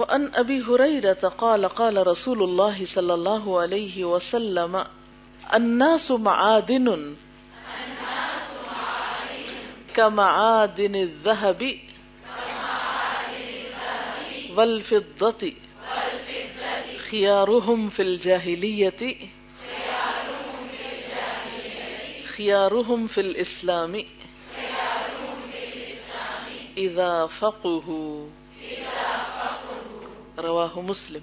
وأن أبي هريرة قال قال رسول الله صلى الله عليه وسلم الناس معادن كمعادن الذهب والفضة خيارهم في الجاهلية خيارهم في الإسلام اذا فقهوا رواہ مسلم.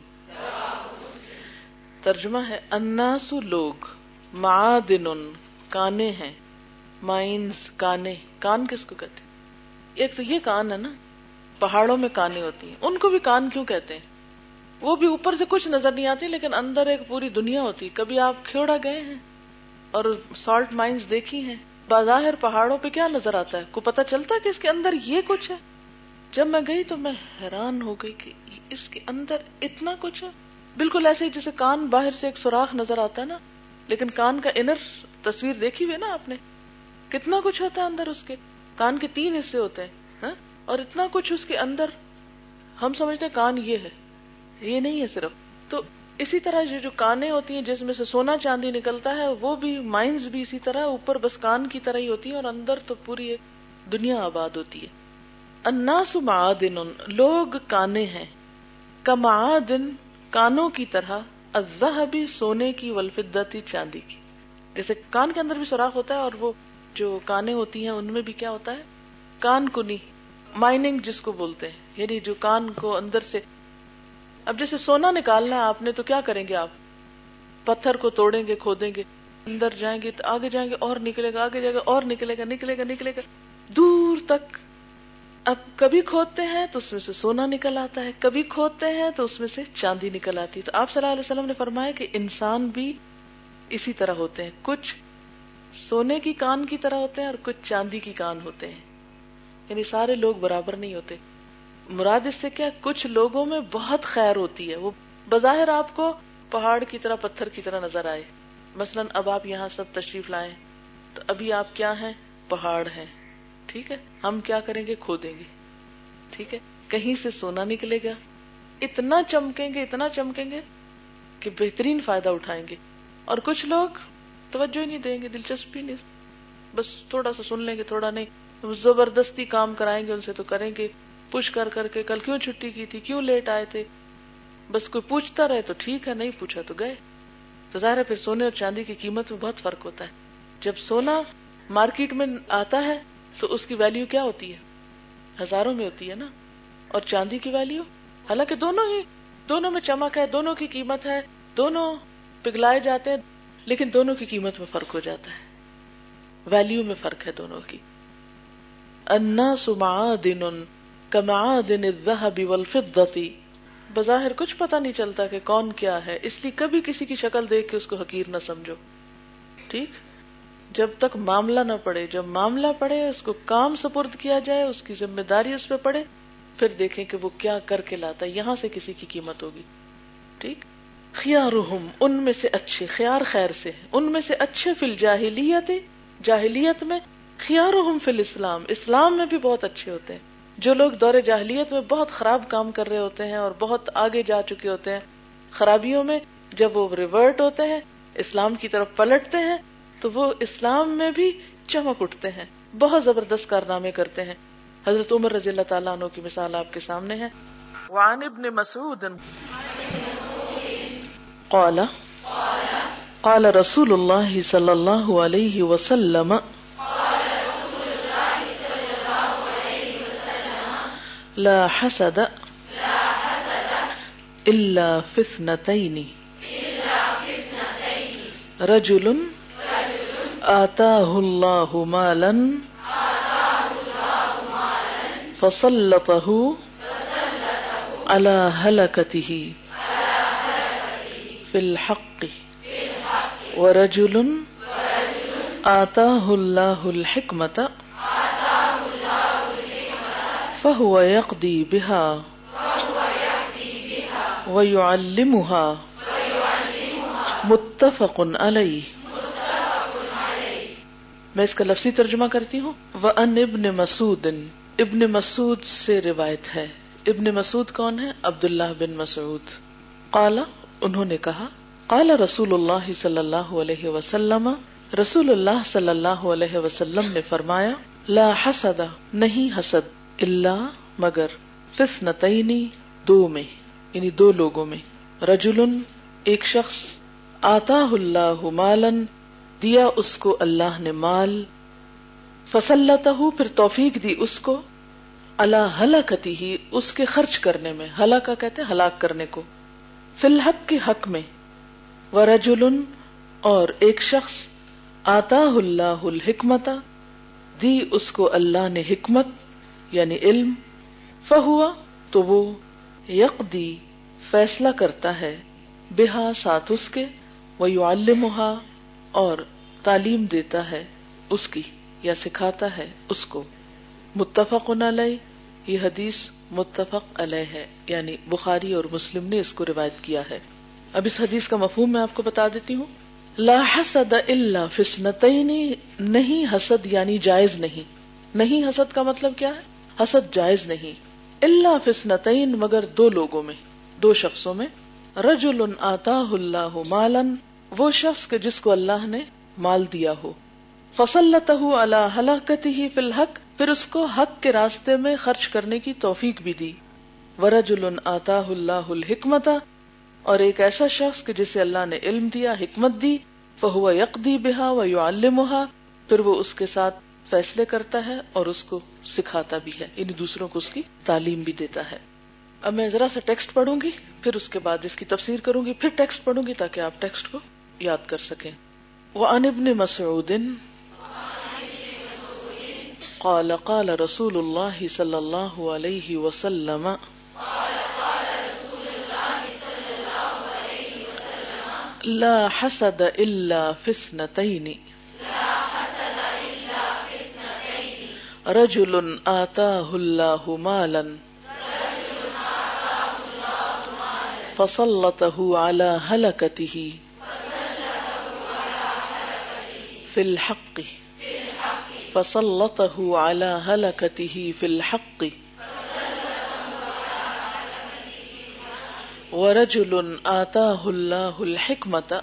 ترجمہ ہے، الناس لوگ معادن کانے ہیں، مائنز، کانے. کان کس کو کہتے ہیں؟ ایک تو یہ کان ہے نا، پہاڑوں میں کانے ہوتی ہیں. ان کو بھی کان کیوں کہتے ہیں؟ وہ بھی اوپر سے کچھ نظر نہیں آتی، لیکن اندر ایک پوری دنیا ہوتی کبھی آپ کھیوڑا گئے ہیں اور سالٹ مائنز دیکھی ہیں، بظاہر پہاڑوں پہ کیا نظر آتا ہے؟ کو پتا چلتا ہے کہ اس کے اندر یہ کچھ ہے؟ جب میں گئی تو میں حیران ہو گئی کہ اس کے اندر اتنا کچھ ہے۔ بالکل ایسے ہی جیسے کان باہر سے ایک سوراخ نظر آتا ہے نا، لیکن کان کا انر تصویر دیکھی ہوئی نا آپ نے۔ کتنا کچھ ہوتا ہے اندر اس کے۔ کان کے تین حصے ہوتے ہیں ہاں؟ اور اتنا کچھ اس کے اندر ہم سمجھتے ہیں کان یہ ہے۔ یہ نہیں ہے صرف۔ تو اسی طرح جو جو کانے ہوتی ہیں، جس میں سے سونا چاندی نکلتا ہے، وہ بھی مائنز بھی اسی طرح، اوپر بس کان کی طرح ہی ہوتی ہیں اور اندر تو پوری ایک دنیا آباد ہوتی ہے۔ الناس معادن، لوگ کانے ہیں۔ کمعادن، کانوں کی طرح الذهبی سونے کی والفدتی چاندی کی۔ جیسے کان کے اندر بھی سوراخ ہوتا ہے اور وہ جو کانے ہوتی ہیں، ان میں بھی کیا ہوتا ہے؟ کان کنی، مائننگ جس کو بولتے ہیں۔ یعنی جو کان کو اندر سے۔ اب جیسے سونا نکالنا ہے آپ نے، تو کیا کریں گے آپ؟ پتھر کو توڑیں گے، کھودیں گے۔ اندر جائیں گے تو آگے جائیں گے، اور نکلے گا، آگے جائے گا، اور نکلے گا نکلے گا نکلے گا۔ دور تک اب کبھی کھودتے ہیں تو اس میں سے سونا نکل آتا ہے، کبھی کھودتے ہیں تو اس میں سے چاندی نکل آتی ہے۔ تو آپ صلی اللہ علیہ وسلم نے فرمایا کہ انسان بھی اسی طرح ہوتے ہیں۔ کچھ سونے کی کان کی طرح ہوتے ہیں اور کچھ چاندی کی کان ہوتے ہیں۔ یعنی سارے لوگ برابر نہیں ہوتے۔ مراد اس سے کیا، کچھ لوگوں میں بہت خیر ہوتی ہے۔ وہ بظاہر آپ کو پہاڑ کی طرح، پتھر کی طرح نظر آئے۔ مثلا اب آپ یہاں سب تشریف لائے، تو ابھی آپ کیا ہیں؟ پہاڑ ہیں۔ ٹھیک ہے؟ ہم کیا کریں گے؟ کھو دیں گے۔ ٹھیک ہے؟ کہیں سے سونا نکلے گا۔ اتنا چمکیں گے، اتنا چمکیں گے کہ بہترین فائدہ اٹھائیں گے۔ اور کچھ لوگ توجہ ہی نہیں دیں گے، دلچسپی نہیں۔ بس تھوڑا سا سن لیں گے، تھوڑا نہیں۔ زبردستی کام کرائیں گے ان سے تو کریں گے۔ پوچھ کر کر کے کل کیوں چھٹی کی تھی؟ کیوں لیٹ آئے تھے؟ بس کوئی پوچھتا رہے تو ٹھیک ہے، نہیں پوچھا تو گئے۔ تو ظاہر ہے پھر سونے اور چاندی کی قیمت میں بہت فرق ہوتا ہے۔ جب سونا مارکیٹ میں آتا ہے تو اس کی ویلو کیا ہوتی ہے؟ ہزاروں میں ہوتی ہے نا؟ اور چاندی کی ویلو حالانکہ دونوں ہی، دونوں میں چمک ہے، دونوں کی قیمت ہے، دونوں پگلائے جاتے ہیں، لیکن دونوں کی قیمت میں فرق ہو جاتا ہے۔ ویلو میں فرق ہے دونوں کی۔ انا سما دن کما دن والفضتی بظاہر کچھ پتا نہیں چلتا کہ کون کیا ہے، اس لیے کبھی کسی کی شکل دیکھ کے اس کو حقیر نہ سمجھو۔ ٹھیک؟ جب تک معاملہ نہ پڑے، جب معاملہ پڑے، اس کو کام سپرد کیا جائے، اس کی ذمہ داری اس پہ پڑے، پھر دیکھیں کہ وہ کیا کر کے لاتا ہے، یہاں سے کسی کی قیمت ہوگی۔ ٹھیک؟ خیار ان میں سے اچھے، خیار خیر سے ان میں سے اچھے فل جاہلیت جاہلیت میں خیار فل اسلام اسلام میں بھی بہت اچھے ہوتے ہیں۔ جو لوگ دور جاہلیت میں بہت خراب کام کر رہے ہوتے ہیں اور بہت آگے جا چکے ہوتے ہیں، خرابیوں میں جب وہ ریورٹ ہوتے ہیں، اسلام کی طرف پلٹتے ہیں تو وہ اسلام میں بھی چمک اٹھتے ہیں بہت زبردست کارنامے کرتے ہیں۔ حضرت عمر رضی اللہ تعالیٰ عنہ کی مثال آپ کے سامنے ہے۔ وعن ابن مسعود۔ قال قال رسول اللہ صلی اللہ علیہ وسلم لا حسد الا في اثنتين رجل آتاه الله مالا فسلطه على هلكته في الحق ورجل آتاه الله الحكمة فهو يقضي بها ويعلمها متفق عليه. میں اس کا لفظی ترجمہ کرتی ہوں۔ وہ ان ابن مسعود ابن مسعود سے روایت ہے۔ ابن مسعود کون ہے؟ عبداللہ بن مسعود۔ قالا، انہوں نے کہا قال رسول اللہ صلی اللہ علیہ وسلم، رسول اللہ صلی اللہ علیہ وسلم نے فرمایا، لا حسد، نہیں حسد اللہ مگر فسنتینی دو میں یعنی دو لوگوں میں۔ رجل ایک شخص آتا اللہ مالن دیا اس کو اللہ نے مال فصلتا پھر توفیق دی اس کو۔ اللہ ہلاکتی ہی اس کے خرچ کرنے میں۔ ہلاکا کہتے ہلاک کرنے کو۔ فی الحق کے حق میں۔ ورجل اور ایک شخص آتا اللہ الحکمت دی اس کو اللہ نے حکمت یعنی علم۔ فہوا، تو وہ یک دی فیصلہ کرتا ہے۔ بہا، ساتھ اس کے۔ وہ یعلمہا اور تعلیم دیتا ہے اس کی یا سکھاتا ہے اس کو۔ متفق علیہ، یہ حدیث متفق علیہ ہے یعنی بخاری اور مسلم نے اس کو روایت کیا ہے۔ اب اس حدیث کا مفہوم میں آپ کو بتا دیتی ہوں۔ لا حسد الا فسنتین نہیں حسد یعنی جائز نہیں۔ نہیں حسد کا مطلب کیا ہے؟ حسد جائز نہیں۔ اللہ فسنتین مگر دو لوگوں میں، دو شخصوں میں۔ رجل آتا اللہ مالن وہ شخص کے جس کو اللہ نے مال دیا ہو۔ فصلت اللہ ہلاکتی ہی فی الحق، پھر اس کو حق کے راستے میں خرچ کرنے کی توفیق بھی دی۔ ورجل آتا اللہ الحکمت اور ایک ایسا شخص کہ جسے اللہ نے علم دیا، حکمت دی فہو یکدی بہا و یعلمہا پھر وہ اس کے ساتھ فیصلے کرتا ہے اور اس کو سکھاتا بھی ہے۔ یعنی دوسروں کو اس کی تعلیم بھی دیتا ہے۔ اب میں ذرا سا ٹیکسٹ پڑھوں گی، پھر اس کے بعد اس کی تفسیر کروں گی، پھر ٹیکسٹ پڑھوں گی تاکہ آپ ٹیکسٹ کو یاد کر سکیں۔ وہ ابن مسعود قال قال رسول اللہ صلی اللہ علیہ وسلم لا حسد الا فسنتين رجل آتاه الله مالا فسلطه على هلكته في الحق، فسلطه على هلكته في الحق، ورجل آتاه الله الحكمة،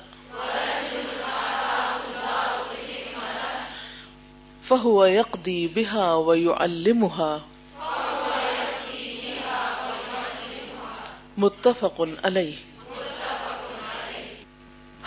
فهو يقضي بها ويعلمها. متفق علیہ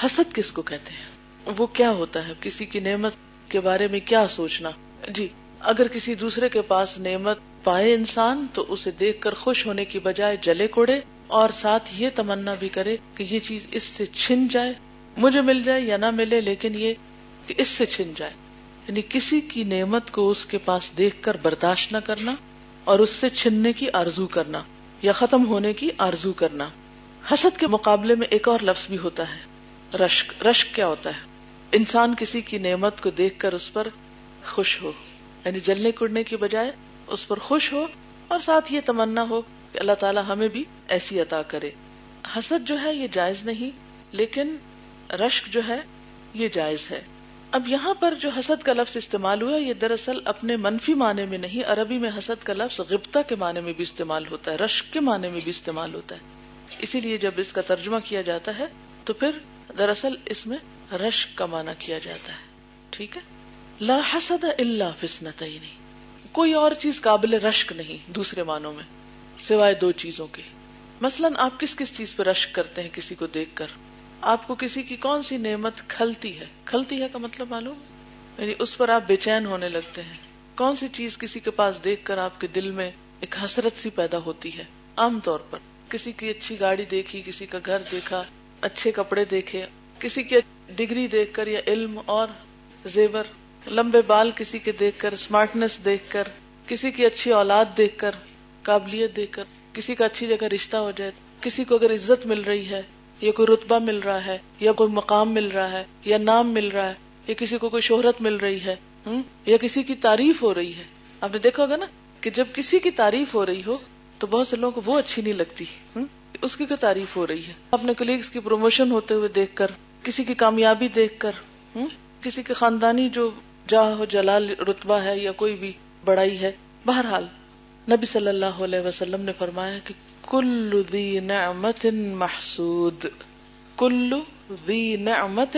حسد کس کو کہتے ہیں؟ وہ کیا ہوتا ہے؟ کسی کی نعمت کے بارے میں کیا سوچنا؟ جی اگر کسی دوسرے کے پاس نعمت پائے انسان، تو اسے دیکھ کر خوش ہونے کی بجائے جلے کوڑے، اور ساتھ یہ تمنا بھی کرے کہ یہ چیز اس سے چھن جائے۔ مجھے مل جائے یا نہ ملے، لیکن یہ کہ اس سے چھن جائے۔ یعنی کسی کی نعمت کو اس کے پاس دیکھ کر برداشت نہ کرنا، اور اس سے چھننے کی آرزو کرنا، یا ختم ہونے کی آرزو کرنا۔ حسد کے مقابلے میں ایک اور لفظ بھی ہوتا ہے، رشک۔ رشک کیا ہوتا ہے؟ انسان کسی کی نعمت کو دیکھ کر اس پر خوش ہو یعنی جلنے کڑنے کی بجائے اس پر خوش ہو اور ساتھ یہ تمنا ہو کہ اللہ تعالیٰ ہمیں بھی ایسی عطا کرے۔ حسد جو ہے یہ جائز نہیں، لیکن رشک جو ہے یہ جائز ہے۔ اب یہاں پر جو حسد کا لفظ استعمال ہوا، یہ دراصل اپنے منفی معنی میں نہیں، عربی میں حسد کا لفظ غبتا کے معنی میں بھی استعمال ہوتا ہے، رشک کے معنی میں بھی استعمال ہوتا ہے۔ اسی لیے جب اس کا ترجمہ کیا جاتا ہے، تو پھر دراصل اس میں رشک کا معنی کیا جاتا ہے۔ ٹھیک ہے؟ لا حسد اللہ فسنت نہیں کوئی اور چیز قابل رشک نہیں دوسرے معنوں میں، سوائے دو چیزوں کے۔ مثلاً آپ کس کس چیز پہ رشک کرتے ہیں کسی کو دیکھ کر؟ آپ کو کسی کی کون سی نعمت کھلتی ہے؟ کھلتی ہے کا مطلب معلوم؟ یعنی اس پر آپ بے چین ہونے لگتے ہیں۔ کون سی چیز کسی کے پاس دیکھ کر آپ کے دل میں ایک حسرت سی پیدا ہوتی ہے؟ عام طور پر کسی کی اچھی گاڑی دیکھی، کسی کا گھر دیکھا، اچھے کپڑے دیکھے کسی کی ڈگری دیکھ کر یا علم اور زیور، لمبے بال کسی کے دیکھ کر اسمارٹنیس دیکھ کر، کسی کی اچھی اولاد دیکھ کر، قابلیت دیکھ کر، کسی کا اچھی جگہ رشتہ ہو جائے، کسی کو اگر عزت مل رہی ہے، یا کوئی رتبہ مل رہا ہے، یا کوئی مقام مل رہا ہے، یا نام مل رہا ہے، یا کسی کو کوئی شہرت مل رہی ہے یا کسی کی تعریف ہو رہی ہے۔ آپ نے دیکھا ہوگا نا کہ جب کسی کی تعریف ہو رہی ہو، تو بہت سے لوگوں کو وہ اچھی نہیں لگتی اس کی کوئی تعریف ہو رہی ہے؟ اپنے کلیگس کی پروموشن ہوتے ہوئے دیکھ کر کسی کی کامیابی دیکھ کر کسی کے خاندانی جو جا ہو جلال، رتبہ ہے یا کوئی بھی بڑائی ہے، بہرحال نبی صلی اللہ علیہ وسلم نے فرمایا کہ کل ذی نعمت محسود، کل ذی نعمت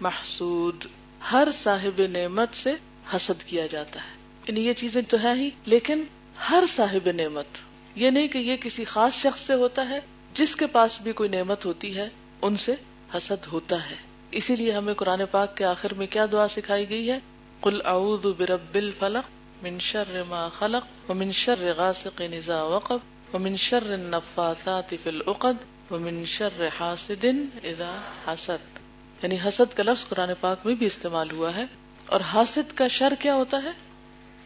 محسود، ہر صاحب نعمت سے حسد کیا جاتا ہے۔ یعنی یہ چیزیں تو ہے ہی، لیکن ہر صاحب نعمت، یہ نہیں کہ یہ کسی خاص شخص سے ہوتا ہے، جس کے پاس بھی کوئی نعمت ہوتی ہے، ان سے حسد ہوتا ہے۔ اسی لیے ہمیں قرآن پاک کے آخر میں کیا دعا سکھائی گئی ہے؟ کل اعوذ برب الفلق من شر ما خلق ومن شر غاسق اذا وقب ومن شر النفاثات في العقد ومن شر حاسد اذا حسد۔ یعنی حسد کا لفظ قرآن پاک میں بھی استعمال ہوا ہے۔ اور حاسد کا شر کیا ہوتا ہے؟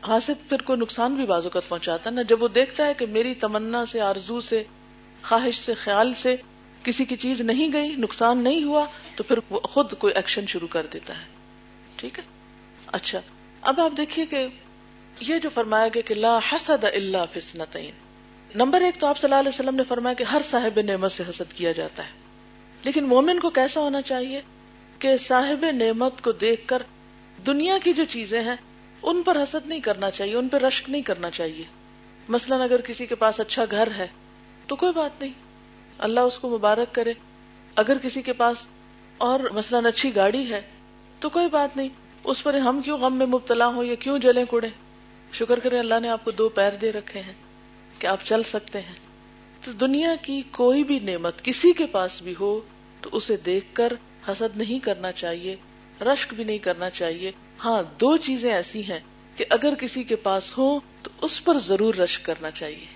حاسد پھر کوئی نقصان بھی بازوقت پہنچاتا ہے نا جب وہ دیکھتا ہے کہ میری تمنا سے، آرزو سے، خواہش سے، خیال سے کسی کی چیز نہیں گئی، نقصان نہیں ہوا، تو پھر وہ خود کوئی ایکشن شروع کر دیتا ہے۔ ٹھیک ہے؟ اچھا اب آپ دیکھیے کہ یہ جو فرمایا گیا کہ لا حسد اللہ فسنتین نمبر ایک تو آپ صلی اللہ علیہ وسلم نے فرمایا کہ ہر صاحب نعمت سے حسد کیا جاتا ہے۔ لیکن مومن کو کیسا ہونا چاہیے کہ صاحب نعمت کو دیکھ کر دنیا کی جو چیزیں ہیں، ان پر حسد نہیں کرنا چاہیے، ان پہ رشک نہیں کرنا چاہیے۔ مثلاً اگر کسی کے پاس اچھا گھر ہے تو کوئی بات نہیں۔ اللہ اس کو مبارک کرے۔ اگر کسی کے پاس اور مثلاً اچھی گاڑی ہے، تو کوئی بات نہیں۔ اس پر ہم کیوں غم میں مبتلا ہوں یا کیوں جلیں کوڑے؟ شکر کرے اللہ نے آپ کو دو پیر دے رکھے ہیں کہ آپ چل سکتے ہیں۔ تو دنیا کی کوئی بھی نعمت کسی کے پاس بھی ہو، تو اسے دیکھ کر حسد نہیں کرنا چاہیے، رشک بھی نہیں کرنا چاہیے۔ ہاں دو چیزیں ایسی ہیں کہ اگر کسی کے پاس ہو تو اس پر ضرور رشک کرنا چاہیے۔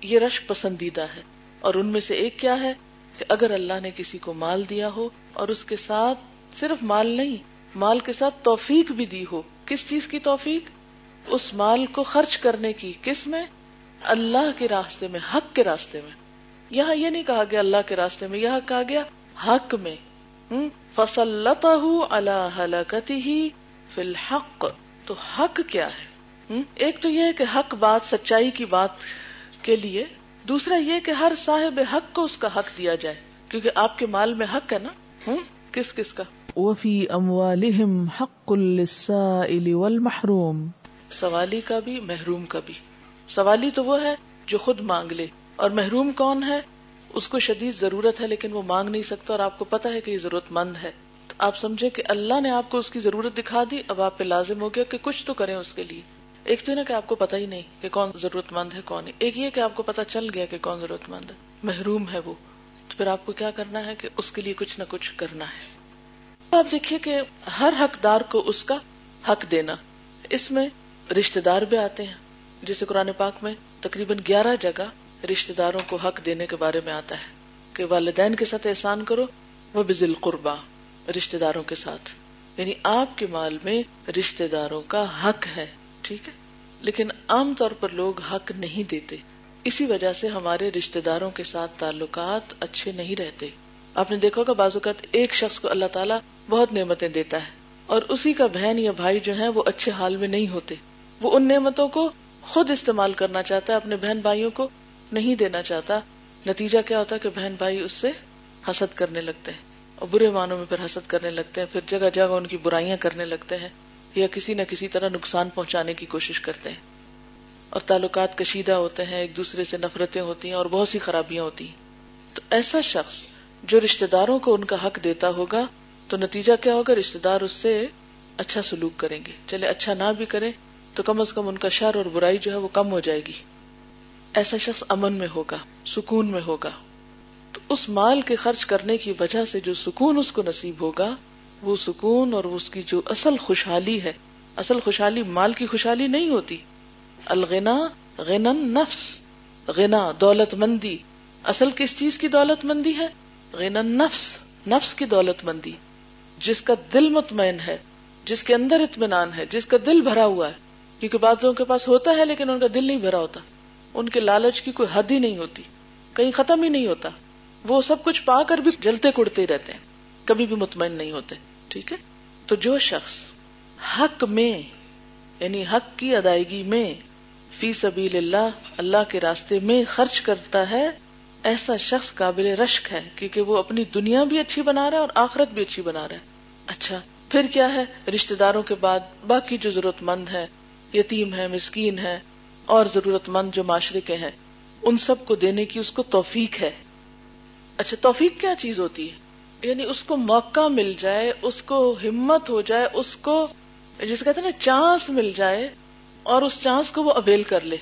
یہ رشک پسندیدہ ہے۔ اور ان میں سے ایک کیا ہے کہ اگر اللہ نے کسی کو مال دیا ہو اور اس کے ساتھ صرف مال نہیں، مال کے ساتھ توفیق بھی دی ہو، کس چیز کی توفیق؟ اس مال کو خرچ کرنے کی کس میں؟ اللہ کے راستے میں، حق کے راستے میں۔ یہاں یہ نہیں کہا گیا اللہ کے راستے میں، یہاں کہا گیا حق میں۔ فصل اللہ ہی فی الحق۔ تو حق کیا ہے؟ ایک تو یہ کہ حق بات، سچائی کی بات کے لیے دوسرا یہ کہ ہر صاحب حق کو اس کا حق دیا جائے کیونکہ آپ کے مال میں حق ہے نا؟ کس کس کا؟ وفی اموالہم حق للسائل والمحروم۔ سوالی کا بھی محروم کا بھی۔ سوالی تو وہ ہے جو خود مانگ لے اور محروم کون ہے؟ اس کو شدید ضرورت ہے لیکن وہ مانگ نہیں سکتا اور آپ کو پتا ہے کہ یہ ضرورت مند ہے۔ تو آپ سمجھے کہ اللہ نے آپ کو اس کی ضرورت دکھا دی اب آپ پہ لازم ہو گیا کہ کچھ تو کریں اس کے لیے۔ ایک تو نا کہ آپ کو پتا ہی نہیں کہ کون ضرورت مند ہے، کون ایک یہ کہ آپ کو پتا چل گیا کہ کون ضرورت مند ہے۔ محروم ہے وہ۔ تو پھر آپ کو کیا کرنا ہے کہ اس کے لیے کچھ نہ کچھ کرنا ہے۔ آپ دیکھیے کہ ہر حقدار کو اس کا حق دینا۔ اس میں رشتے دار بھی آتے ہیں۔ جیسے قرآن پاک میں تقریباً گیارہ جگہ رشتے داروں کو حق دینے کے بارے میں آتا ہے۔ کہ والدین کے ساتھ احسان کرو، وہ بزل قربا رشتے داروں کے ساتھ۔ یعنی آپ کے مال میں رشتے داروں کا حق ہے۔ ٹھیک ہے؟ لیکن عام طور پر لوگ حق نہیں دیتے۔ اسی وجہ سے ہمارے رشتے داروں کے ساتھ تعلقات اچھے نہیں رہتے۔ آپ نے دیکھا کہ بعض اوقات ایک شخص کو اللہ تعالیٰ بہت نعمتیں دیتا ہے اور اسی کا بہن یا بھائی جو ہے وہ اچھے حال میں نہیں ہوتے۔ وہ ان نعمتوں کو خود استعمال کرنا چاہتا ہے، اپنے بہن بھائیوں کو نہیں دینا چاہتا۔ نتیجہ کیا ہوتا ہے کہ بہن بھائی اس سے حسد کرنے لگتے ہیں اور برے معنوں میں پھر حسد کرنے لگتے ہیں، پھر جگہ جگہ ان کی برائیاں کرنے لگتے ہیں۔ یا کسی نہ کسی طرح نقصان پہنچانے کی کوشش کرتے ہیں۔ اور تعلقات کشیدہ ہوتے ہیں، ایک دوسرے سے نفرتیں ہوتی ہیں اور بہت سی خرابیاں ہوتی ہیں۔ تو ایسا شخص جو رشتے داروں کو ان کا حق دیتا ہوگا، تو نتیجہ کیا ہوگا؟ رشتے دار اس سے اچھا سلوک کریں گے۔ چلے اچھا نہ بھی کرے تو کم از کم ان کا شر اور برائی جو ہے وہ کم ہو جائے گی۔ ایسا شخص امن میں ہوگا، سکون میں ہوگا۔ تو اس مال کے خرچ کرنے کی وجہ سے جو سکون اس کو نصیب ہوگا وہ سکون اور اس کی جو اصل خوشحالی ہے، اصل خوشحالی مال کی خوشحالی نہیں ہوتی۔ الغنا، غنن نفس، غنا دولت مندی۔ اصل کس چیز کی دولت مندی ہے؟ غنن نفس نفس کی دولت مندی۔ جس کا دل مطمئن ہے، جس کے اندر اطمینان ہے، جس کا دل بھرا ہوا ہے۔ کیونکہ بازوں کے پاس ہوتا ہے، لیکن ان کا دل نہیں بھرا ہوتا۔ ان کے لالچ کی کوئی حد ہی نہیں ہوتی۔ کہیں ختم ہی نہیں ہوتا۔ وہ سب کچھ پا کر بھی جلتے کڑتے رہتے ہیں۔ کبھی بھی مطمئن نہیں ہوتے۔ ٹھیک ہے؟ تو جو شخص حق میں یعنی حق کی ادائیگی میں فی سبیل اللہ اللہ کے راستے میں خرچ کرتا ہے، ایسا شخص قابل رشک ہے، کیونکہ وہ اپنی دنیا بھی اچھی بنا رہا ہے اور آخرت بھی اچھی بنا رہا ہے۔ اچھا پھر کیا ہے؟ رشتے داروں کے بعد باقی جو ضرورت مند ہے یتیم ہے مسکین ہے اور ضرورت مند جو معاشرے کے ہیں، ان سب کو دینے کی اس کو توفیق ہے۔ اچھا توفیق کیا چیز ہوتی ہے؟ یعنی اس کو موقع مل جائے، اس کو ہمت ہو جائے، اس کو جسے کہتے ہیں نا، چانس مل جائے اور اس چانس کو وہ اویل کر لے۔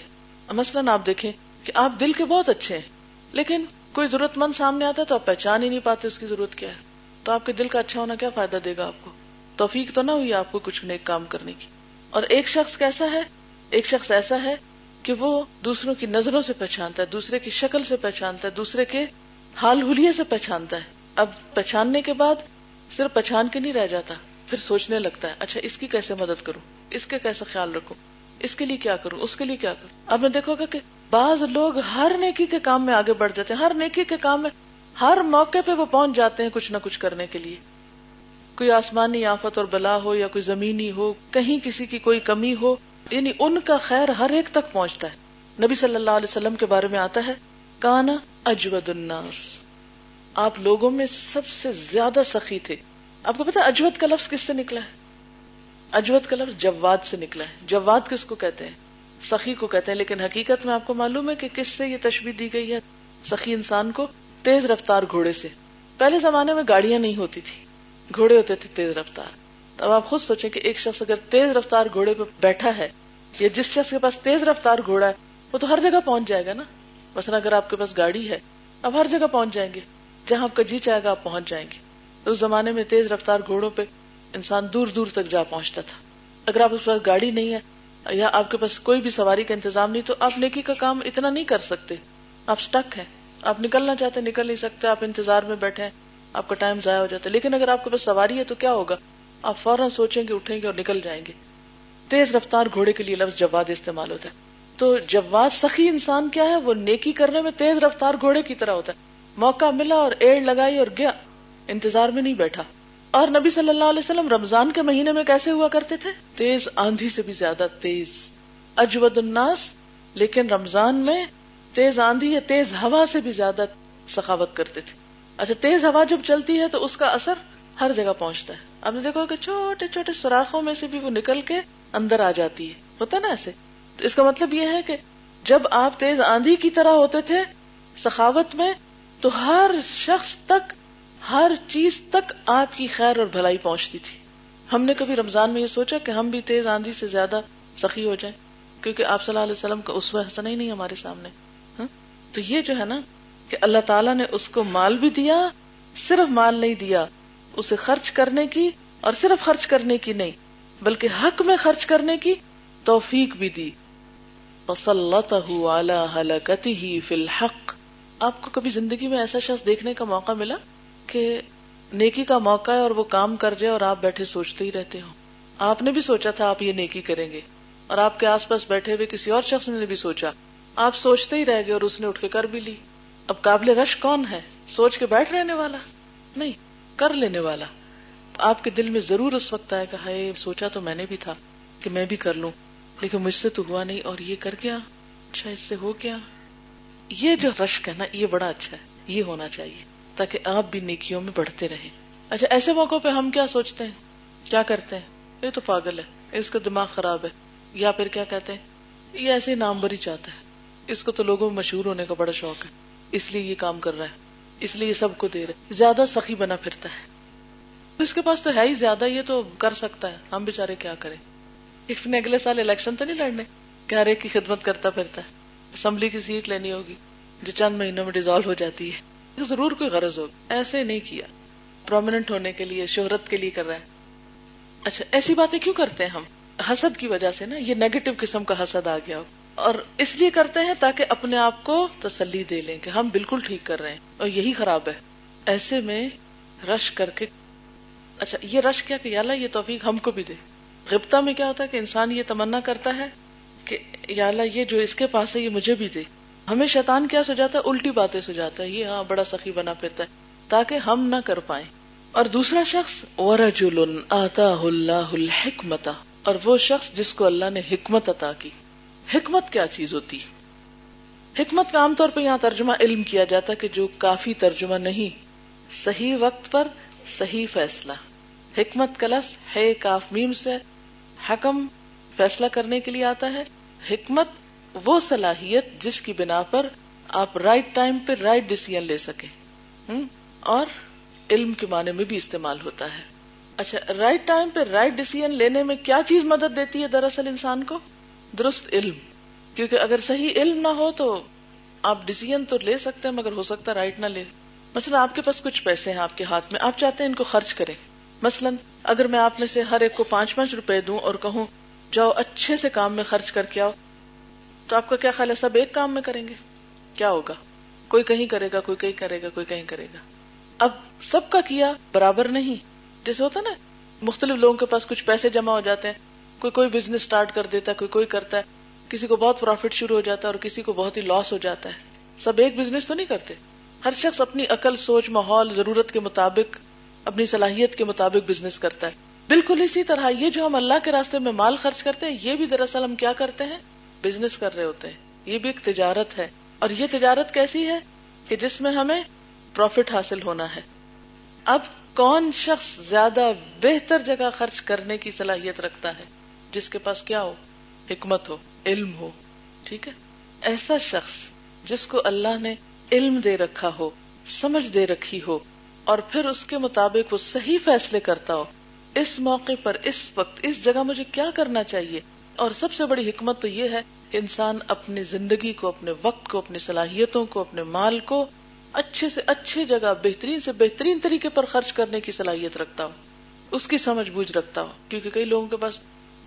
مثلاً آپ دیکھیں کہ آپ دل کے بہت اچھے ہیں، لیکن کوئی ضرورت مند سامنے آتا ہے تو آپ پہچان ہی نہیں پاتے اس کی ضرورت کیا ہے۔ تو آپ کے دل کا اچھا ہونا کیا فائدہ دے گا آپ کو؟ توفیق تو نہ ہوئی آپ کو کچھ نیک کام کرنے کی۔ اور ایک شخص کیسا ہے؟ ایک شخص ایسا ہے کہ وہ دوسروں کی نظروں سے پہچانتا ہے، دوسرے کی شکل سے پہچانتا ہے، دوسرے کے حال حلیے سے پہچانتا ہے۔ اب پہچاننے کے بعد صرف پہچان کے نہیں رہ جاتا، پھر سوچنے لگتا ہے اچھا اس کی کیسے مدد کروں؟ اس کے کیسے خیال رکھوں؟ اس کے لیے کیا کروں؟ اس کے لیے کیا کروں؟ اب میں دیکھو گا کہ بعض لوگ ہر نیکی کے کام میں آگے بڑھ جاتے ہیں، ہر نیکی کے کام میں، ہر موقع پہ وہ پہنچ جاتے ہیں کچھ نہ کچھ کرنے کے لیے۔ کوئی آسمانی آفت اور بلا ہو یا کوئی زمینی ہو، کہیں کسی کی کوئی کمی ہو یعنی ان کا خیر ہر ایک تک پہنچتا ہے۔ نبی صلی اللہ علیہ وسلم کے بارے میں آتا ہے، کانا اجود الناس۔ آپ لوگوں میں سب سے زیادہ سخی تھے۔ آپ کو پتا اجود کا لفظ کس سے نکلا ہے؟ اجود کا لفظ جواد سے نکلا ہے۔ جواد کس کو کہتے ہیں؟ سخی کو کہتے ہیں، لیکن حقیقت میں آپ کو معلوم ہے کہ کس سے یہ تشبیح دی گئی ہے۔ سخی انسان کو تیز رفتار گھوڑے سے۔ پہلے زمانے میں گاڑیاں نہیں ہوتی تھی۔ گھوڑے ہوتے تھے تیز رفتار۔ اب آپ خود سوچیں کہ ایک شخص اگر تیز رفتار گھوڑے پہ بیٹھا ہے، یا جس شخص کے پاس تیز رفتار گھوڑا ہے، وہ تو ہر جگہ پہنچ جائے گا نا۔ مثلا اگر آپ کے پاس گاڑی ہے اب ہر جگہ پہنچ جائیں گے۔ جہاں آپ کا جی چاہے گا آپ پہنچ جائیں گے۔ اس زمانے میں تیز رفتار گھوڑوں پہ انسان دور دور تک جا پہنچتا تھا۔ اگر آپ اس پاس گاڑی نہیں ہے یا آپ کے پاس کوئی بھی سواری کا انتظام نہیں تو آپ نیکی کا کام اتنا نہیں کر سکتے۔ آپ اسٹک ہیں۔ آپ نکلنا چاہتے نکل نہیں سکتے۔ آپ انتظار میں بیٹھے ہیں۔ آپ کا ٹائم ضائع ہو جاتا ہے۔ لیکن اگر آپ کے پاس سواری ہے تو کیا ہوگا؟ آپ فوراً سوچیں گے، اٹھیں گے اور نکل جائیں گے۔ تیز رفتار گھوڑے کے لیے لفظ جواد استعمال ہوتا ہے۔ تو جواد سخی انسان کیا ہے؟ وہ نیکی کرنے میں تیز رفتار گھوڑے کی طرح ہوتا ہے۔ موقع ملا اور ایڑ لگائی اور گیا۔ انتظار میں نہیں بیٹھا۔ اور نبی صلی اللہ علیہ وسلم رمضان کے مہینے میں کیسے ہوا کرتے تھے؟ تیز آندھی سے بھی زیادہ تیز۔ اجود الناس، لیکن رمضان میں تیز آندھی یا تیز ہوا سے بھی زیادہ سخاوت کرتے تھے۔ اچھا تیز ہوا جب چلتی ہے تو اس کا اثر ہر جگہ پہنچتا ہے۔ آپ نے دیکھو کہ چھوٹے چھوٹے سوراخوں میں سے بھی وہ نکل کے اندر آ جاتی ہے۔ ہوتا نا ایسے؟ تو اس کا مطلب یہ ہے کہ جب آپ تیز آندھی کی طرح ہوتے تھے، سخاوت میں تو ہر شخص تک، ہر چیز تک آپ کی خیر اور بھلائی پہنچتی تھی۔ ہم نے کبھی رمضان میں یہ سوچا کہ ہم بھی تیز آندھی سے زیادہ سخی ہو جائیں، کیونکہ آپ صلی اللہ علیہ وسلم کا اس وقت ہی نہیں ہمارے سامنے۔ ہاں؟ تو یہ جو ہے نا کہ اللہ تعالیٰ نے اس کو مال بھی دیا، صرف مال نہیں دیا، اسے خرچ کرنے کی اور صرف خرچ کرنے کی نہیں، بلکہ حق میں خرچ کرنے کی توفیق بھی دی۔ ہی فی الحق۔ آپ کو کبھی زندگی میں ایسا شخص دیکھنے کا موقع ملا کہ نیکی کا موقع ہے اور وہ کام کر جائے اور آپ بیٹھے سوچتے ہی رہتے ہو آپ نے بھی سوچا تھا آپ یہ نیکی کریں گے اور آپ کے آس پاس بیٹھے ہوئے کسی اور شخص نے بھی سوچا۔ آپ سوچتے ہی رہ گئے اور اس نے اٹھ کے کر بھی لی۔ اب قابل رش کون ہے؟ سوچ کے بیٹھ رہنے والا؟ نہیں، کر لینے والا۔ آپ کے دل میں ضرور اس وقت آئے گا سوچا تو میں نے بھی تھا کہ میں بھی کر لوں، لیکن مجھ سے تو ہوا نہیں اور یہ کر گیا اچھا اس سے ہو گیا یہ جو رشک ہے نا، یہ بڑا اچھا ہے، یہ ہونا چاہیے، تاکہ آپ بھی نیکیوں میں بڑھتے رہیں۔ اچھا ایسے موقع پہ ہم کیا سوچتے ہیں؟ کیا کرتے ہیں؟ یہ تو پاگل ہے، اس کا دماغ خراب ہے۔ یا پھر کیا کہتے ہیں؟ یہ ایسے نام بری چاہتا ہے۔ اس کو تو لوگوں میں مشہور ہونے کا بڑا شوق ہے۔ اس لیے یہ کام کر رہا ہے۔ اس لیے سب کو دے رہے زیادہ سخی بنا پھرتا ہے۔ اس کے پاس تو ہے ہی زیادہ، یہ تو کر سکتا ہے۔ ہم بےچارے کیا کریں؟ اس نے اگلے سال الیکشن تو نہیں لڑنے؟ کیا ایک کی خدمت کرتا پھرتا ہے؟ اسمبلی کی سیٹ لینی ہوگی جو چند مہینوں میں ڈیزالو ہو جاتی ہے۔ ضرور کوئی غرض ہوگی ایسے نہیں کیا۔ پرومیننٹ ہونے کے لیے، شہرت کے لیے کر رہا ہے اچھا ایسی باتیں کیوں کرتے ہیں ہم؟ حسد کی وجہ سے نا، یہ نیگیٹو قسم کا حسد آ گیا۔ ہو اور اس لیے کرتے ہیں تاکہ اپنے آپ کو تسلی دے لیں کہ ہم بالکل ٹھیک کر رہے ہیں اور یہی خراب ہے۔ ایسے میں رش کر کے۔ اچھا یہ رش کیا کہ اللہ، یہ توفیق ہم کو بھی دے۔ غبتا میں کیا ہوتا ہے کہ انسان یہ تمنا کرتا ہے یا اللہ، یہ جو اس کے پاس ہے، یہ مجھے بھی دے۔ ہمیں شیطان کیا سجاتا ہے؟ الٹی باتیں سجاتا ہے۔ یہ ہاں بڑا سخی بنا پھرتا ہے۔ تاکہ ہم نہ کر پائیں۔ اور دوسرا شخص، ورجل آتا اللہ الحکمتا اور وہ شخص جس کو اللہ نے حکمت عطا کی۔ حکمت کیا چیز ہوتی؟ حکمت کا عام طور پہ یہاں ترجمہ علم کیا جاتا کہ جو کافی ترجمہ نہیں، صحیح وقت پر صحیح فیصلہ۔ حکمت کا لفظ ہے، کاف میم سے حکم فیصلہ کرنے کے لیے آتا ہے۔ حکمت، وہ صلاحیت جس کی بنا پر آپ رائٹ ٹائم پہ رائٹ ڈیسیزن لے سکیں۔ اور علم کے معنی میں بھی استعمال ہوتا ہے۔ اچھا رائٹ ٹائم پہ رائٹ ڈیسیزن لینے میں کیا چیز مدد دیتی ہے دراصل انسان کو؟ درست علم۔ کیونکہ اگر صحیح علم نہ ہو تو آپ ڈیسیزن تو لے سکتے ہیں، مگر ہو سکتا ہے رائٹ نہ لے۔ مثلا آپ کے پاس کچھ پیسے ہیں آپ کے ہاتھ میں، آپ چاہتے ہیں ان کو خرچ کریں۔ مثلا اگر میں آپ میں سے ہر ایک کو پانچ پانچ روپے دوں اور کہوں جاؤ، اچھے سے کام میں خرچ کر کے آؤ۔ تو آپ کا کیا خیال ہے؟ سب ایک کام میں کریں گے؟ کیا ہوگا؟ کوئی کہیں کرے گا، کوئی کہیں کرے گا، کوئی کہیں کرے گا۔ اب سب کا کیا برابر نہیں۔ جیسے ہوتا نا، مختلف لوگوں کے پاس کچھ پیسے جمع ہو جاتے ہیں۔ کوئی کوئی بزنس اسٹارٹ کر دیتا ہے، کوئی کوئی کرتا ہے۔ کسی کو بہت پروفٹ شروع ہو جاتا ہے اور کسی کو بہت ہی لاس ہو جاتا ہے۔ سب ایک بزنس تو نہیں کرتے۔ ہر شخص اپنی عقل، سوچ، ماحول، ضرورت کے مطابق، اپنی صلاحیت کے مطابق بزنس کرتا ہے۔ بالکل اسی طرح یہ جو ہم اللہ کے راستے میں مال خرچ کرتے ہیں، یہ بھی دراصل ہم کیا کرتے ہیں؟ بزنس کر رہے ہوتے ہیں۔ یہ بھی ایک تجارت ہے۔ اور یہ تجارت کیسی ہے کہ جس میں ہمیں پروفٹ حاصل ہونا ہے۔ اب کون شخص زیادہ بہتر جگہ خرچ کرنے کی صلاحیت رکھتا ہے؟ جس کے پاس کیا ہو؟ حکمت ہو، علم ہو۔ ٹھیک ہے؟ ایسا شخص جس کو اللہ نے علم دے رکھا ہو، سمجھ دے رکھی ہو، اور پھر اس کے مطابق وہ صحیح فیصلے کرتا ہو اس موقع پر، اس وقت، اس جگہ مجھے کیا کرنا چاہیے؟ اور سب سے بڑی حکمت تو یہ ہے کہ انسان اپنی زندگی کو، اپنے وقت کو، اپنی صلاحیتوں کو، اپنے مال کو اچھے سے اچھے جگہ، بہترین سے بہترین طریقے پر خرچ کرنے کی صلاحیت رکھتا ہو اس کی سمجھ بوجھ رکھتا ہو کیونکہ کئی لوگوں کے پاس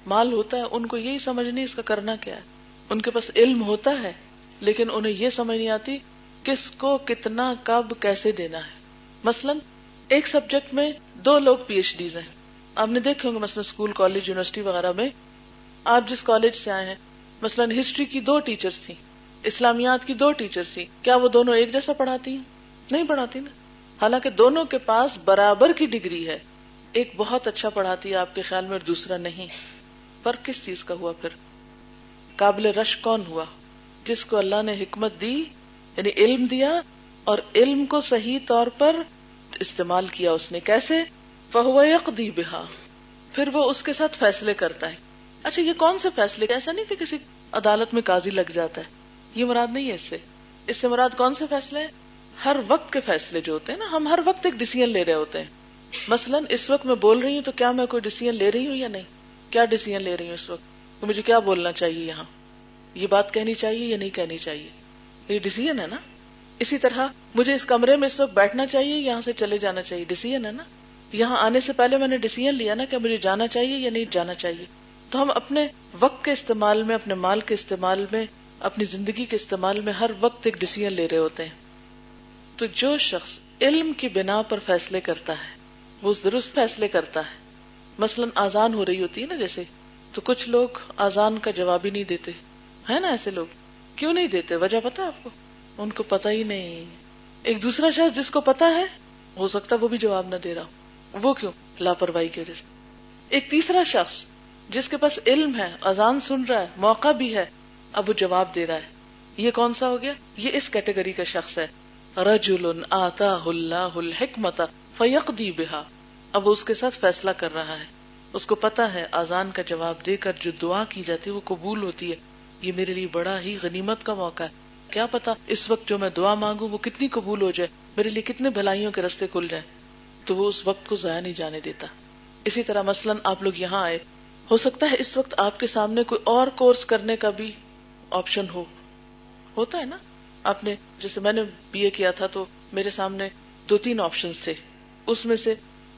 مال ہوتا ہے، ان کو یہی سمجھ نہیں اس کا کرنا کیا ہے۔ ان کے پاس علم ہوتا ہے، لیکن انہیں یہ سمجھ نہیں آتی کس کو کتنا کب کیسے دینا ہے۔ مثلا، ایک سبجیکٹ میں دو لوگ پی ایچ ڈیز ہیں۔ آپ نے دیکھے ہوں گے مثلاً اسکول، کالج، یونیورسٹی وغیرہ میں، آپ جس کالج سے آئے ہیں، مثلاً ہسٹری کی دو ٹیچرس تھی اسلامیات کی دو ٹیچرس تھی کیا وہ دونوں ایک جیسا پڑھاتی ہیں؟ نہیں پڑھاتی نا۔ حالانکہ دونوں کے پاس برابر کی ڈگری ہے۔ ایک بہت اچھا پڑھاتی ہے آپ کے خیال میں اور دوسرا نہیں۔ پر کس چیز کا ہوا پھر؟ قابل رش کون ہوا؟ جس کو اللہ نے حکمت دی یعنی علم دیا، اور علم کو صحیح طور پر استعمال کیا اس نے۔ کیسے؟ دی بہا، پھر وہ اس کے ساتھ فیصلے کرتا ہے۔ اچھا یہ کون سے فیصلے؟ ایسا نہیں کہ کسی عدالت میں قاضی لگ جاتا ہے۔ یہ مراد نہیں ہے اس سے۔ اس سے مراد کون سے فیصلے؟ ہر وقت کے فیصلے جو ہوتے ہیں نا، ہم ہر وقت ایک ڈیسیزن لے رہے ہوتے ہیں۔ مثلاً اس وقت میں بول رہی ہوں تو کیا میں کوئی ڈیسیزن لے رہی ہوں یا نہیں؟ کیا ڈیسیزن لے رہی ہوں اس وقت؟ مجھے کیا بولنا چاہیے یہاں؟ یہ بات کہنی چاہیے یا نہیں کہنی چاہیے؟ یہ ڈیسیزن ہے نا۔ اسی طرح مجھے اس کمرے میں اس وقت بیٹھنا چاہیے، یہاں سے چلے جانا چاہیے۔ ڈیسیزن ہے نا۔ یہاں آنے سے پہلے میں نے ڈیسیزن لیا نا کہ مجھے جانا چاہیے یا نہیں جانا چاہیے۔ تو ہم اپنے وقت کے استعمال میں، اپنے مال کے استعمال میں، اپنی زندگی کے استعمال میں ہر وقت ایک ڈیسیزن لے رہے ہوتے ہیں۔ تو جو شخص علم کی بنا پر فیصلے کرتا ہے، وہ درست فیصلے کرتا ہے۔ مثلاً آزان ہو رہی ہوتی ہے نا جیسے، تو کچھ لوگ آزان کا جواب ہی نہیں دیتے۔ ہے نا ایسے لوگ؟ کیوں نہیں دیتے؟ وجہ پتا آپ کو؟ ان کو پتا ہی نہیں۔ ایک دوسرا شخص جس کو پتا ہے، ہو سکتا وہ بھی جواب نہ دے رہا ہوں وہ کیوں؟ لاپرواہی کی وجہ سے۔ ایک تیسرا شخص جس کے پاس علم ہے، اذان سن رہا ہے، موقع بھی ہے، اب وہ جواب دے رہا ہے۔ یہ کون سا ہو گیا؟ یہ اس کیٹیگری کا شخص ہے۔ رجل آتا اللہ الحکمت فیق دی بہا۔ اب وہ اس کے ساتھ فیصلہ کر رہا ہے۔ اس کو پتا ہے آزان کا جواب دے کر جو دعا کی جاتی ہے، وہ قبول ہوتی ہے۔ یہ میرے لیے بڑا ہی غنیمت کا موقع ہے۔ کیا پتا اس وقت جو میں دعا مانگوں، وہ کتنی قبول ہو جائے۔ میرے لیے کتنے بھلائیوں کے رستے کھل جائیں۔ تو وہ اس وقت کو ضائع نہیں جانے دیتا۔ اسی طرح مثلاً آپ لوگ یہاں آئے، ہو سکتا ہے اس وقت آپ کے سامنے کوئی اور کورس کرنے کا بھی آپشن ہو۔ ہوتا ہے نا؟ آپ نے، جیسے میں نے بی اے کیا تھا تو میرے سامنے دو تین آپشن تھے۔ اس میں سے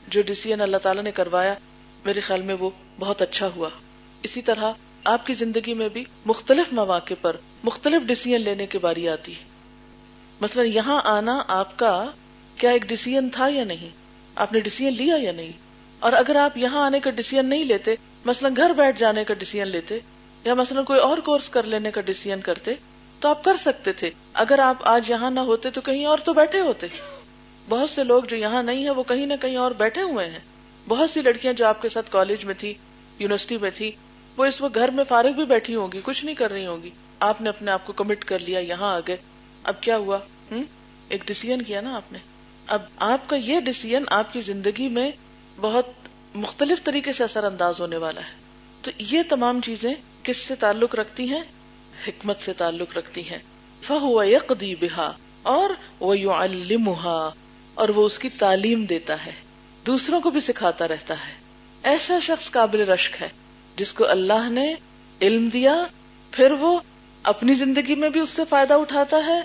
جو ڈیسیزن اللہ تعالیٰ نے کروایا، میرے خیال میں وہ بہت اچھا ہوا۔ اسی طرح آپ کی زندگی میں بھی مختلف مواقع پر مختلف ڈیسیزن لینے کی باری آتی۔ ہے مثلا یہاں آنا آپ کا کیا ایک ڈیسیزن تھا یا نہیں؟ آپ نے ڈیسیزن لیا یا نہیں؟ اور اگر آپ یہاں آنے کا ڈیسیزن نہیں لیتے، مثلا گھر بیٹھ جانے کا ڈیسیزن لیتے، یا مثلا کوئی اور کورس کر لینے کا ڈیسیزن کرتے، تو آپ کر سکتے تھے۔ اگر آپ آج یہاں نہ ہوتے تو کہیں اور تو بیٹھے ہوتے۔ بہت سے لوگ جو یہاں نہیں ہیں، وہ کہیں نہ کہیں اور بیٹھے ہوئے ہیں۔ بہت سی لڑکیاں جو آپ کے ساتھ کالج میں تھی یونیورسٹی میں تھی وہ اس وقت گھر میں فارغ بھی بیٹھی ہوں گی، کچھ نہیں کر رہی ہوں گی۔ آپ نے اپنے آپ کو کمٹ کر لیا، یہاں آ گئے اب کیا ہوا؟ ہوں ایک ڈسیزن کیا نا آپ نے؟ اب آپ کا یہ ڈسیزن آپ کی زندگی میں بہت مختلف طریقے سے اثر انداز ہونے والا ہے۔ تو یہ تمام چیزیں کس سے تعلق رکھتی ہیں؟ حکمت سے تعلق رکھتی ہیں۔ فہو یقدی بہا اور وہ یو اور وہ اس کی تعلیم دیتا ہے۔ دوسروں کو بھی سکھاتا رہتا ہے۔ ایسا شخص قابل رشک ہے جس کو اللہ نے علم دیا، پھر وہ اپنی زندگی میں بھی اس سے فائدہ اٹھاتا ہے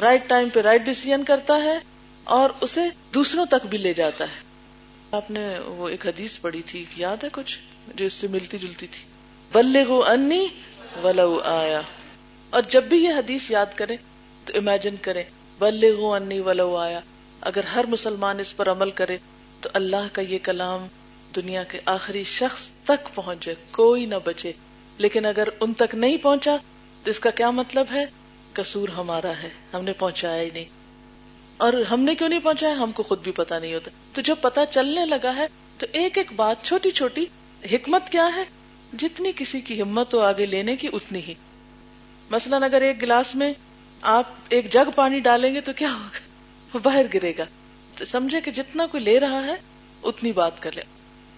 رائٹ ٹائم پہ رائٹ ڈیسیزن کرتا ہے اور اسے دوسروں تک بھی لے جاتا ہے۔ آپ نے وہ ایک حدیث پڑھی تھی، یاد ہے کچھ؟ جو اس سے ملتی جلتی تھی۔ بلے گو انی ولو آیا۔ اور جب بھی یہ حدیث یاد کرے تو امیجن کرے بلے گو انی ولو آیا۔ اگر ہر مسلمان اس پر عمل کرے تو اللہ کا یہ کلام دنیا کے آخری شخص تک پہنچ جائے کوئی نہ بچے۔ لیکن اگر ان تک نہیں پہنچا تو اس کا کیا مطلب ہے؟ کسور ہمارا ہے، ہم نے پہنچایا ہی نہیں۔ اور ہم نے کیوں نہیں پہنچایا ہم کو خود بھی پتا نہیں ہوتا۔ تو جب پتا چلنے لگا ہے، تو ایک ایک بات، چھوٹی چھوٹی، حکمت کیا ہے؟ جتنی کسی کی ہمت ہو آگے لینے کی، اتنی ہی۔ مثلاً اگر ایک گلاس میں آپ ایک جگ پانی ڈالیں گے تو کیا ہوگا؟ وہ باہر گرے گا۔ تو سمجھے کہ جتنا کوئی لے رہا ہے، اتنی بات کر لے۔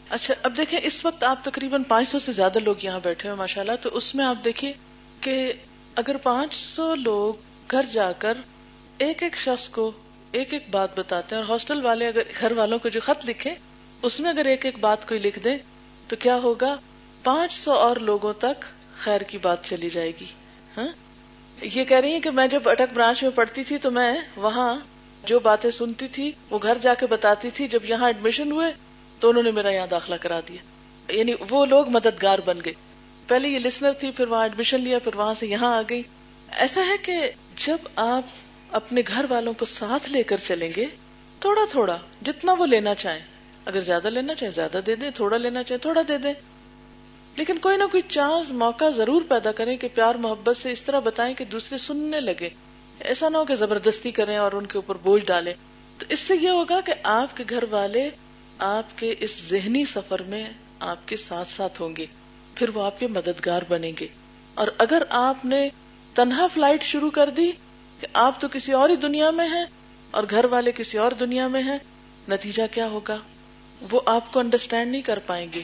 اچھا اب دیکھیں، اس وقت آپ تقریباً پانچ سو سے زیادہ لوگ یہاں بیٹھے ہوئے ماشاء اللہ تو اس میں آپ دیکھیے کہ اگر پانچ سو لوگ گھر جا کر ایک ایک شخص کو ایک ایک بات بتاتے ہیں اور ہاسٹل والے اگر گھر والوں کو جو خط لکھے، اس میں اگر ایک ایک بات کوئی لکھ دے، تو کیا ہوگا؟ پانچ سو اور لوگوں تک خیر کی بات چلی جائے گی ہاں؟ یہ کہہ رہی ہے کہ میں جب اٹک برانچ میں پڑھتی تھی تو میں وہاں جو باتیں سنتی تھی، وہ گھر جا کے بتاتی تھی، جب یہاں ایڈمیشن ہوئے، تو انہوں نے میرا یہاں داخلہ کرا دیا۔ یعنی وہ لوگ مددگار بن گئے۔ پہلے یہ لسنر تھی، پھر وہاں ایڈمیشن لیا، پھر وہاں سے یہاں آ گئی۔ ایسا ہے کہ جب آپ اپنے گھر والوں کو ساتھ لے کر چلیں گے، تھوڑا تھوڑا، جتنا وہ لینا چاہیں۔ اگر زیادہ لینا چاہیں، زیادہ دے دیں، تھوڑا لینا چاہیں، تھوڑا دے دیں۔ لیکن کوئی نہ کوئی چانس، موقع ضرور پیدا کریں کہ پیار محبت سے اس طرح بتائیں کہ دوسرے سننے لگے۔ ایسا نہ ہو کہ زبردستی کریں اور ان کے اوپر بوجھ ڈالیں۔ تو اس سے یہ ہوگا کہ آپ کے گھر والے آپ کے اس ذہنی سفر میں آپ کے ساتھ ساتھ ہوں گے۔ پھر وہ آپ کے مددگار بنیں گے۔ اور اگر آپ نے تنہا فلائٹ شروع کر دی کہ آپ تو کسی اور ہی دنیا میں ہیں اور گھر والے کسی اور دنیا میں ہیں، نتیجہ کیا ہوگا؟ وہ آپ کو انڈرسٹینڈ نہیں کر پائیں گے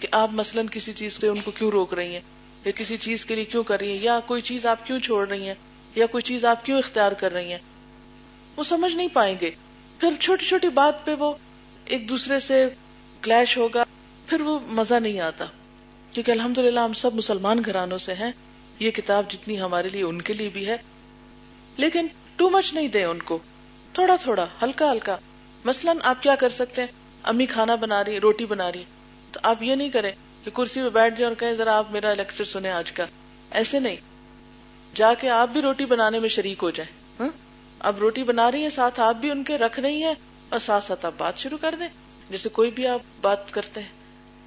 کہ آپ مثلاً کسی چیز سے ان کو کیوں روک رہی ہیں، یا کسی چیز کے لیے کیوں کر رہی ہیں، یا کوئی چیز آپ کیوں چھوڑ رہی ہیں، یا کوئی چیز آپ کیوں اختیار کر رہی ہیں۔ وہ سمجھ نہیں پائیں گے۔ پھر چھوٹی چھوٹی بات پہ وہ ایک دوسرے سے کلیش ہوگا، پھر وہ مزہ نہیں آتا۔ کیونکہ الحمد ہم سب مسلمان گھرانوں سے ہیں، یہ کتاب جتنی ہمارے لیے ان کے لیے بھی ہے لیکن ٹو مچ نہیں دے ان کو۔ تھوڑا تھوڑا، ہلکا ہلکا۔ مثلاً آپ کیا کر سکتے ہیں؟ امی کھانا بنا رہی، روٹی بنا رہی۔ تو آپ یہ نہیں کریں کہ کرسی پہ بیٹھ جائیں اور کہیں ذرا آپ میرا لیکچر سنیں آج کا۔ ایسے نہیں۔ جا کے آپ بھی روٹی بنانے میں شریک ہو جائیں۔ ہاں؟ اب روٹی بنا رہی ہیں، ساتھ آپ بھی ان کے رکھ رہی ہیں اور ساتھ ساتھ آپ بات شروع کر دیں۔ جیسے کوئی بھی آپ بات کرتے ہیں۔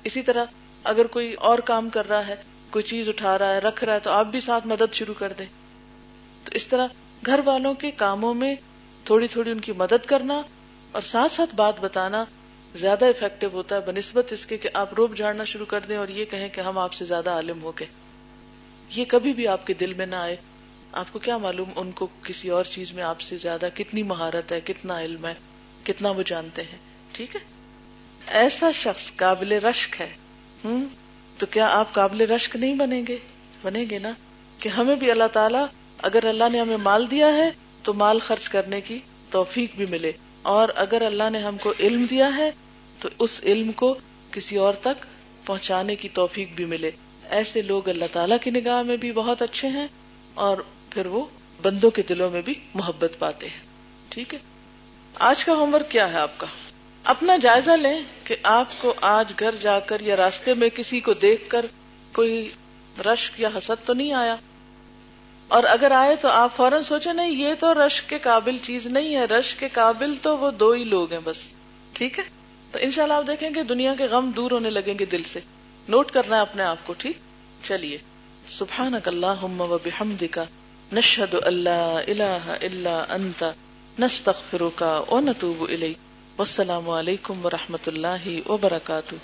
اسی طرح اگر کوئی اور کام کر رہا ہے، کوئی چیز اٹھا رہا ہے، رکھ رہا ہے، تو آپ بھی ساتھ مدد شروع کر دیں۔ تو اس طرح گھر والوں کے کاموں میں تھوڑی تھوڑی ان کی مدد کرنا اور ساتھ ساتھ بات بتانا زیادہ افیکٹو ہوتا ہے، بنسبت اس کے کہ آپ روپ جھاڑنا شروع کر دیں اور یہ کہیں کہ ہم آپ سے زیادہ عالم ہو گئے یہ کبھی بھی آپ کے دل میں نہ آئے۔ آپ کو کیا معلوم ان کو کسی اور چیز میں آپ سے زیادہ کتنی مہارت ہے، کتنا علم ہے، کتنا وہ جانتے ہیں۔ ٹھیک ہے؟ ایسا شخص قابل رشک ہے۔ ہوں تو کیا آپ قابل رشک نہیں بنیں گے؟ بنیں گے نا؟ کہ ہمیں بھی اللہ تعالیٰ اگر اللہ نے ہمیں مال دیا ہے تو مال خرچ کرنے کی توفیق بھی ملے اور اگر اللہ نے ہم کو علم دیا ہے تو اس علم کو کسی اور تک پہنچانے کی توفیق بھی ملے۔ ایسے لوگ اللہ تعالیٰ کی نگاہ میں بھی بہت اچھے ہیں اور پھر وہ بندوں کے دلوں میں بھی محبت پاتے ہیں۔ ٹھیک ہے؟ آج کا ہوم ورک کیا ہے آپ کا؟ اپنا جائزہ لیں کہ آپ کو آج گھر جا کر یا راستے میں کسی کو دیکھ کر کوئی رشک یا حسد تو نہیں آیا؟ اور اگر آئے تو آپ فوراً سوچے نہیں، یہ تو رشک کے قابل چیز نہیں ہے رشک کے قابل تو وہ دو ہی لوگ ہیں بس، ٹھیک ہے؟ تو انشاءاللہ شاء آپ دیکھیں گے دنیا کے غم دور ہونے لگیں گے دل سے۔ نوٹ کرنا ہے اپنے آپ کو، ٹھیک؟ چلیے۔ سبحان اللہ کا نشد اللہ اللہ اللہ انتا نستغفرک و نتوب الیک۔ والسلام علیکم و رحمۃ اللہ وبرکاتہ۔